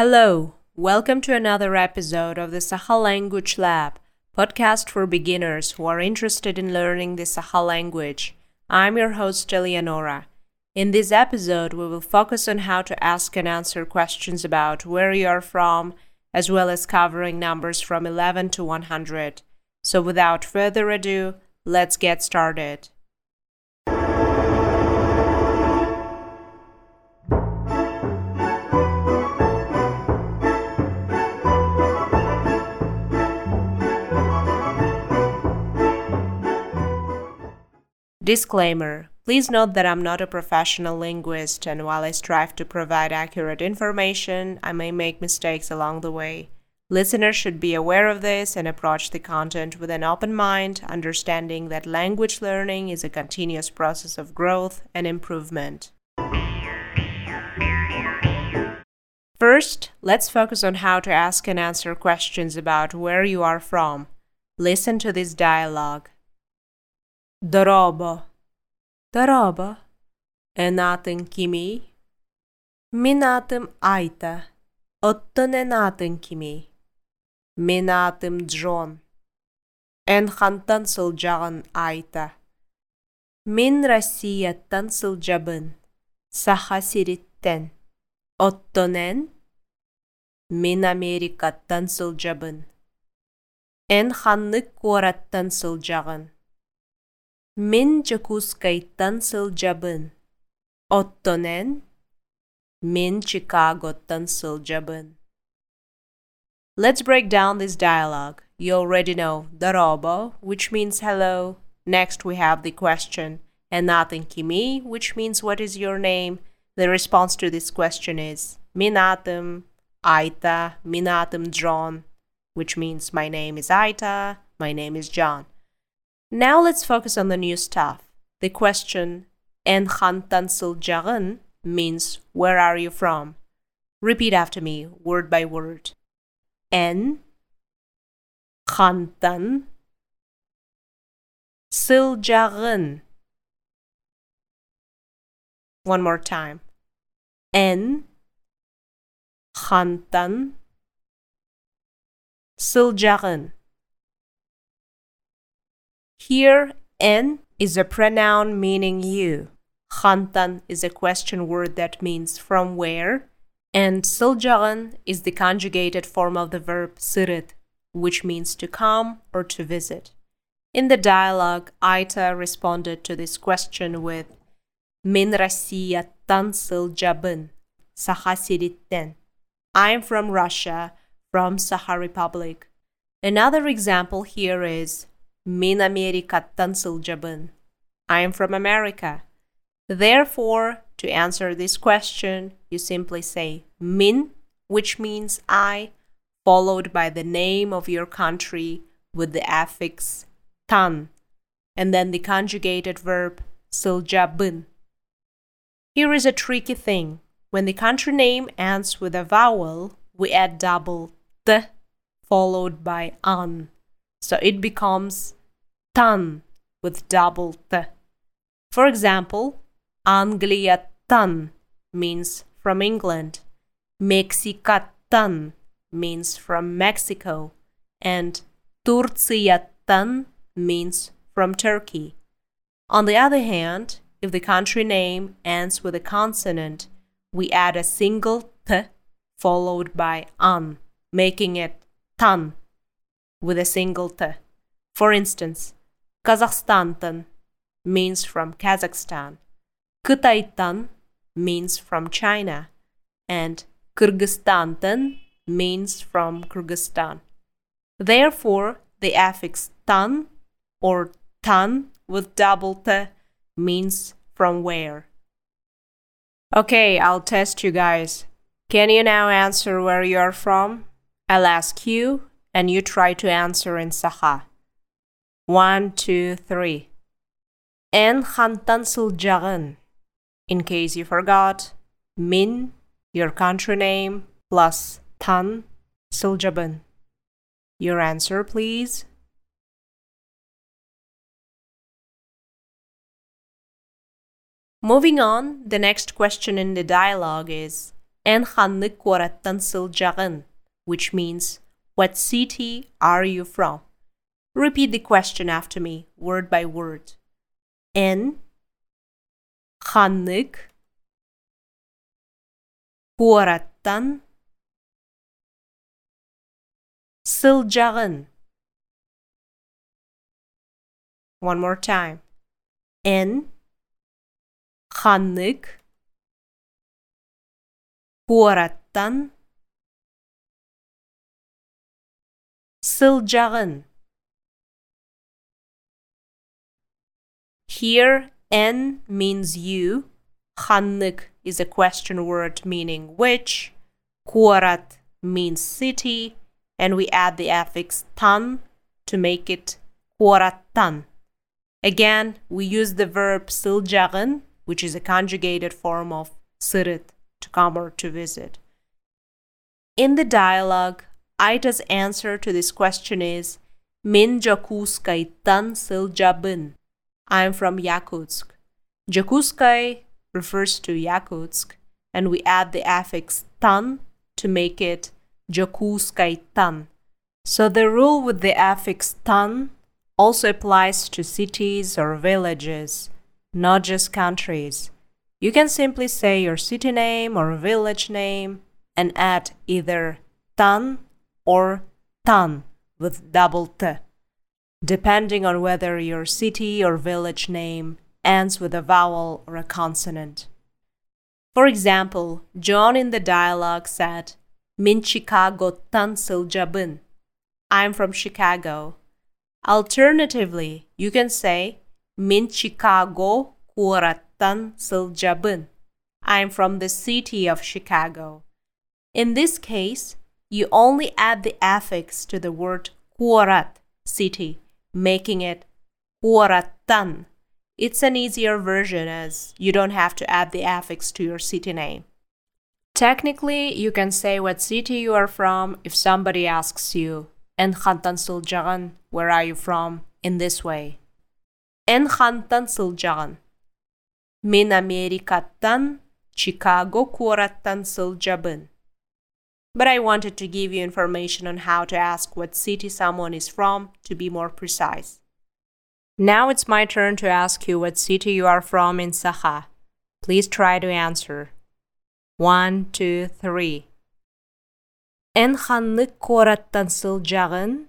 Hello, welcome to another episode of the Sakha Language Lab, podcast for beginners who are interested in learning the Sakha language. I'm your host, Eleonora. In this episode, we will focus on how to ask and answer questions about where you are from, as well as covering numbers from 11 to 100. So, without further ado, let's get started. Disclaimer Please note that I'm not a professional linguist, and while I strive to provide accurate information, I may make mistakes along the way. Listeners should be aware of this and approach the content with an open mind, understanding that language learning is a continuous process of growth and improvement. First, let's focus on how to ask and answer questions about where you are from. Listen to this dialogue. ضرابة ضرابة енатен кімей атым айта оттоненатен кімей атым джон энхантан сылжағын айта Мен Россияттан сылжабын, саха сириттен. Оттонен? Мен Америкаттан сылжабын. Эн ханны кораттан сылжағын. min Jakuskay Tunsil Jabin. Ottonen, min Chicago tansil Jabin. Let's break down this dialogue. You already know darobo, which means hello. Next, we have the question, and natin kimi, which means what is your name? The response to this question is minatum, aita, minatum John, which means my name is Aita, my name is John. Now let's focus on the new stuff. The question En Khantan Siljaran means where are you from? Repeat after me, word by word. En Khantan Siljaran. One more time. En Khantan Siljaran. Here, en is a pronoun meaning you. Khantan is a question word that means from where. And siljaran is the conjugated form of the verb sirit, which means to come or to visit. In the dialogue, Aita responded to this question with Min Rossiya tan siljabin, ten. I am from Russia, from Sakha Republic. Another example here is Min Amerikatan Siljabın. I am from America. Therefore, to answer this question, you simply say min, which means I, followed by the name of your country with the affix tan, and then the conjugated verb siljabın. Here is a tricky thing. When the country name ends with a vowel, we add double t followed by an. So it becomes tan with double t. For example, Angliatan means from England, Mexicatan means from Mexico, and Turciatan means from Turkey. On the other hand, if the country name ends with a consonant, we add a single t followed by an, making it tan with a single t. For instance, Kazakhstan'tan means from Kazakhstan. Kıtay'tan means from China. And Kyrgyzstan'tan means from Kyrgyzstan. Therefore, the affix tan or tan with double t means from where. Okay, I'll test you guys. Can you now answer where you are from? I'll ask you, and you try to answer in Sakha. One, two, three. En Hantan Suljagan. In case you forgot, Min, your country name, plus Tan Suljaban. Your answer, please. Moving on, the next question in the dialogue is En Hanlık Korattan Suljagan, which means, What city are you from? Repeat the question after me, word by word. Эн ханнык куараттан сылжагын. One more time. Эн ханнык куараттан сылжагын. Here, n means you. Khanlık is a question word meaning which. Kuarat means city. And we add the affix tan to make it Kuaratan. Again, we use the verb siljagan, which is a conjugated form of sirit, to come or to visit. In the dialogue, Aita's answer to this question is Min jakus kaitan siljabin. I'm from Yakutsk. Jakuskai refers to Yakutsk, and we add the affix tan to make it Jakuskaitan. So the rule with the affix tan also applies to cities or villages, not just countries. You can simply say your city name or village name and add either tan or tan with double t, depending on whether your city or village name ends with a vowel or a consonant. For example, John in the dialogue said, Min Chicago tan siljabın. I'm from Chicago. Alternatively, you can say Min Chicago kuratan siljabın. I'm from the city of Chicago. In this case, you only add the affix to the word kurat, city, making it kuratan. It's an easier version as you don't have to add the affix to your city name. Technically, you can say what city you are from if somebody asks you, En Khantan where are you from? in this way. En Khantan Suljagan. Min Amerikatan, Chicago Kuratan Suljabın but I wanted to give you information on how to ask what city someone is from to be more precise. Now it's my turn to ask you what city you are from in Sakha. Please try to answer. One, two, three. En ханлык кораттан jagan?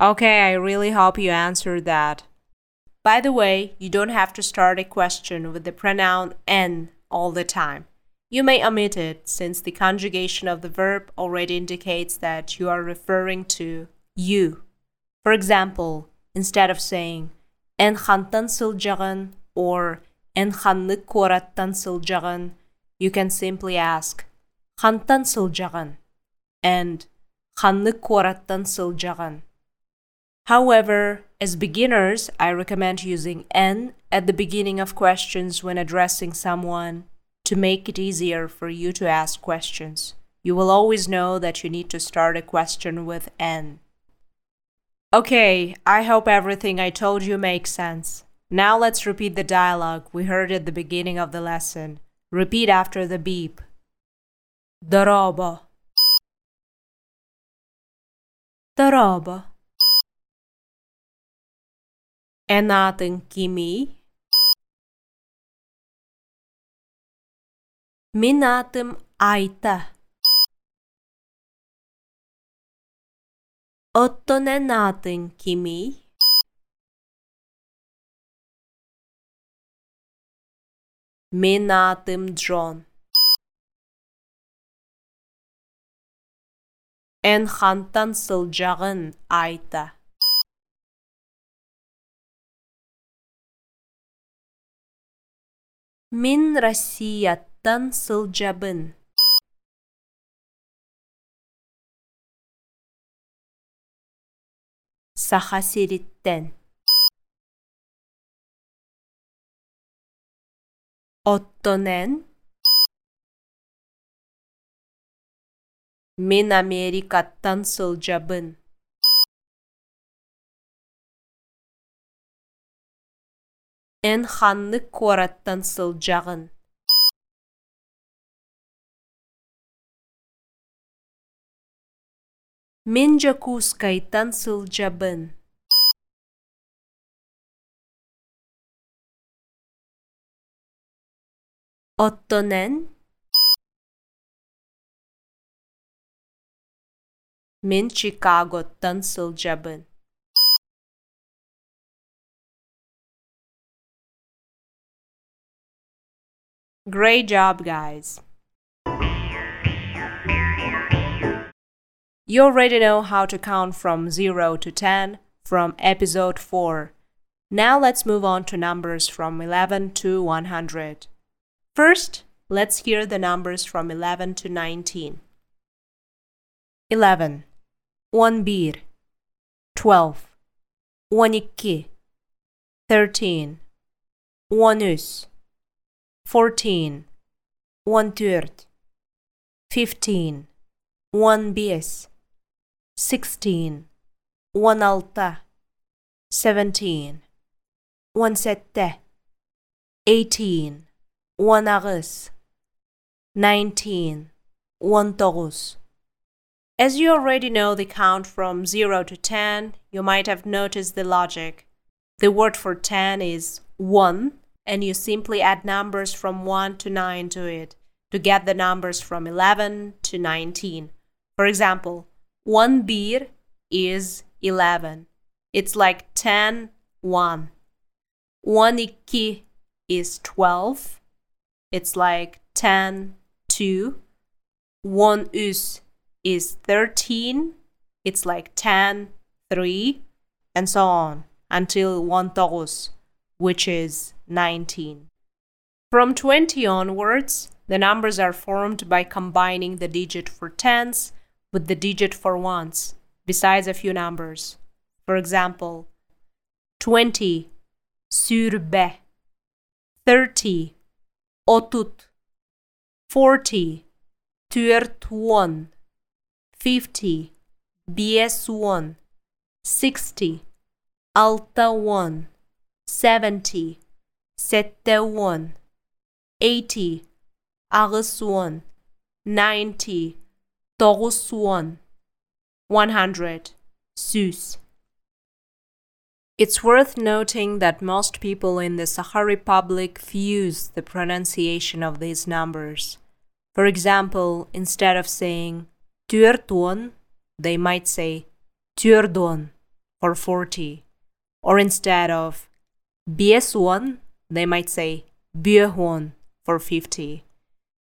Okay, I really hope you answered that. By the way, you don't have to start a question with the pronoun en all the time. You may omit it since the conjugation of the verb already indicates that you are referring to you. For example, instead of saying en хантан сылжагын or en ханны кораттан сылжагын, you can simply ask хантан сылжагын and ханны кораттан сылжагын. However, as beginners, I recommend using N at the beginning of questions when addressing someone to make it easier for you to ask questions. You will always know that you need to start a question with N. Okay, I hope everything I told you makes sense. Now let's repeat the dialogue we heard at the beginning of the lesson. Repeat after the beep. Дорога. Дорога. Енатын кими. Минатым айта. Оттоненатын кими. Минатым Джон. Эн хантан сылжағын айта. Мин Россияттан сылжабын. Сахасириттен. Оттонен. Мин Америкаттан сылжабын. Эн ханны кораттан сылжағын. Мен жакускайтан сылжабын. Оттонен Мен Чикаготтан сылжабын. Great job, guys! You already know how to count from 0 to 10 from episode 4. Now let's move on to numbers from 11 to 100. First, let's hear the numbers from 11 to 19. 11. 1 bir. 12. 12. 13. 13. 14. 1 third. 15. 1 bies. 16. 1 alta. 17. 1 sette. 18. 1 ağız. 19. 1 toğuz. As you already know the count from 0 to 10, you might have noticed the logic. The word for 10 is 1 and you simply add numbers from 1 to 9 to it to get the numbers from 11 to 19. For example, 1 bir is 11. It's like 10, 1. 1 iki is 12. It's like 10, 2. 1 us is 13. It's like 10, 3, and so on until 1 toros, which is 19. From 20 onwards, the numbers are formed by combining the digit for tens with the digit for ones, besides a few numbers. For example, 20 sürbe, 30 otut, 40 tuertuon, 50 biesuon, 60 altawan, 70 71 80 Arisuan 90 Torusuan 100 Sus. It's worth noting that most people in the Sakha Republic fuse the pronunciation of these numbers. For example, instead of saying Tuertuan, they might say Tuerdon for 40, or instead of Biesuan, they might say Bjöhon for 50.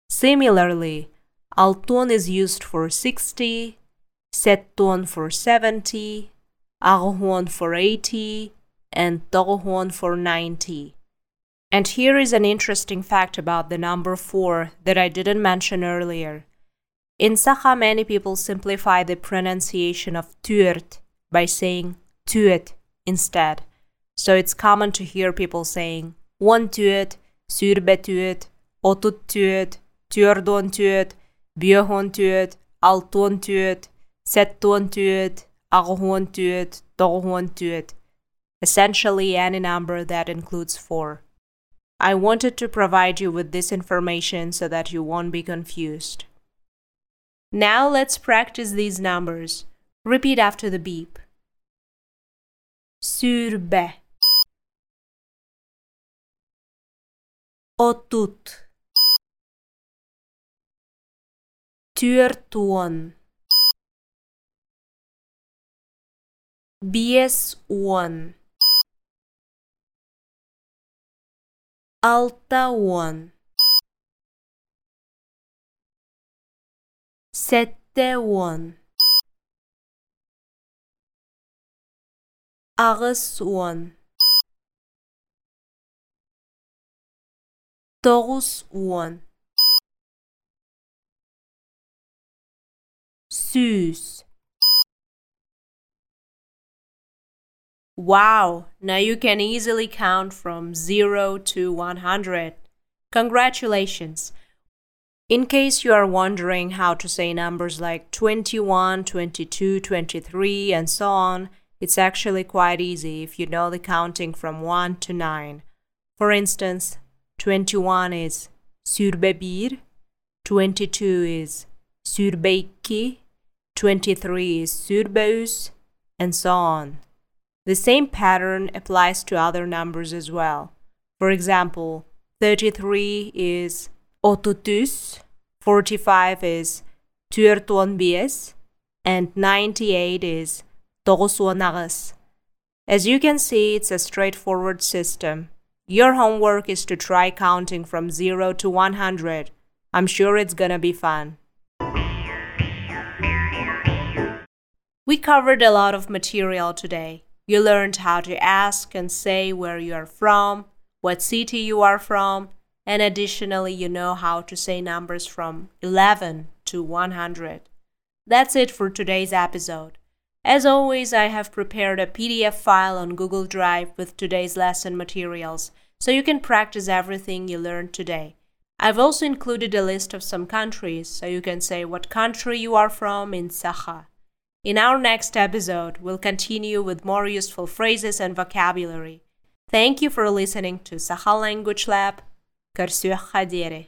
Similarly, Alton is used for 60, Setton for 70, Arhon for 80, and Torhon for 90. And here is an interesting fact about the number 4 that I didn't mention earlier. In Sakha, many people simplify the pronunciation of Türt by saying Tuet instead. So it's common to hear people saying tuet. Essentially any number that includes four. I wanted to provide you with this information so that you won't be confused. Now let's practice these numbers. Repeat after the beep. Sürbe Отут. Тюртуон. Сәтті Алтауон. Ағыс Ағысуон. Taurus one. Süß. Wow, now you can easily count from 0 to 100. Congratulations! In case you are wondering how to say numbers like 21, 22, 23, and so on, it's actually quite easy if you know the counting from 1 to 9. For instance, 21 is Sürbebir, 22 is sürbe iki, 23 is sürbe üç, and so on. The same pattern applies to other numbers as well. For example, 33 is otutus, 45 is tuertuonbies, and 98 is togosuonagas. As you can see, it's a straightforward system. Your homework is to try counting from 0 to 100. I'm sure it's gonna be fun. We covered a lot of material today. You learned how to ask and say where you are from, what city you are from, and additionally, you know how to say numbers from 11 to 100. That's it for today's episode. As always, I have prepared a PDF file on Google Drive with today's lesson materials, so you can practice everything you learned today. I've also included a list of some countries, so you can say what country you are from in Sakha. In our next episode, we'll continue with more useful phrases and vocabulary. Thank you for listening to Sakha Language Lab. Karsuh Khadere.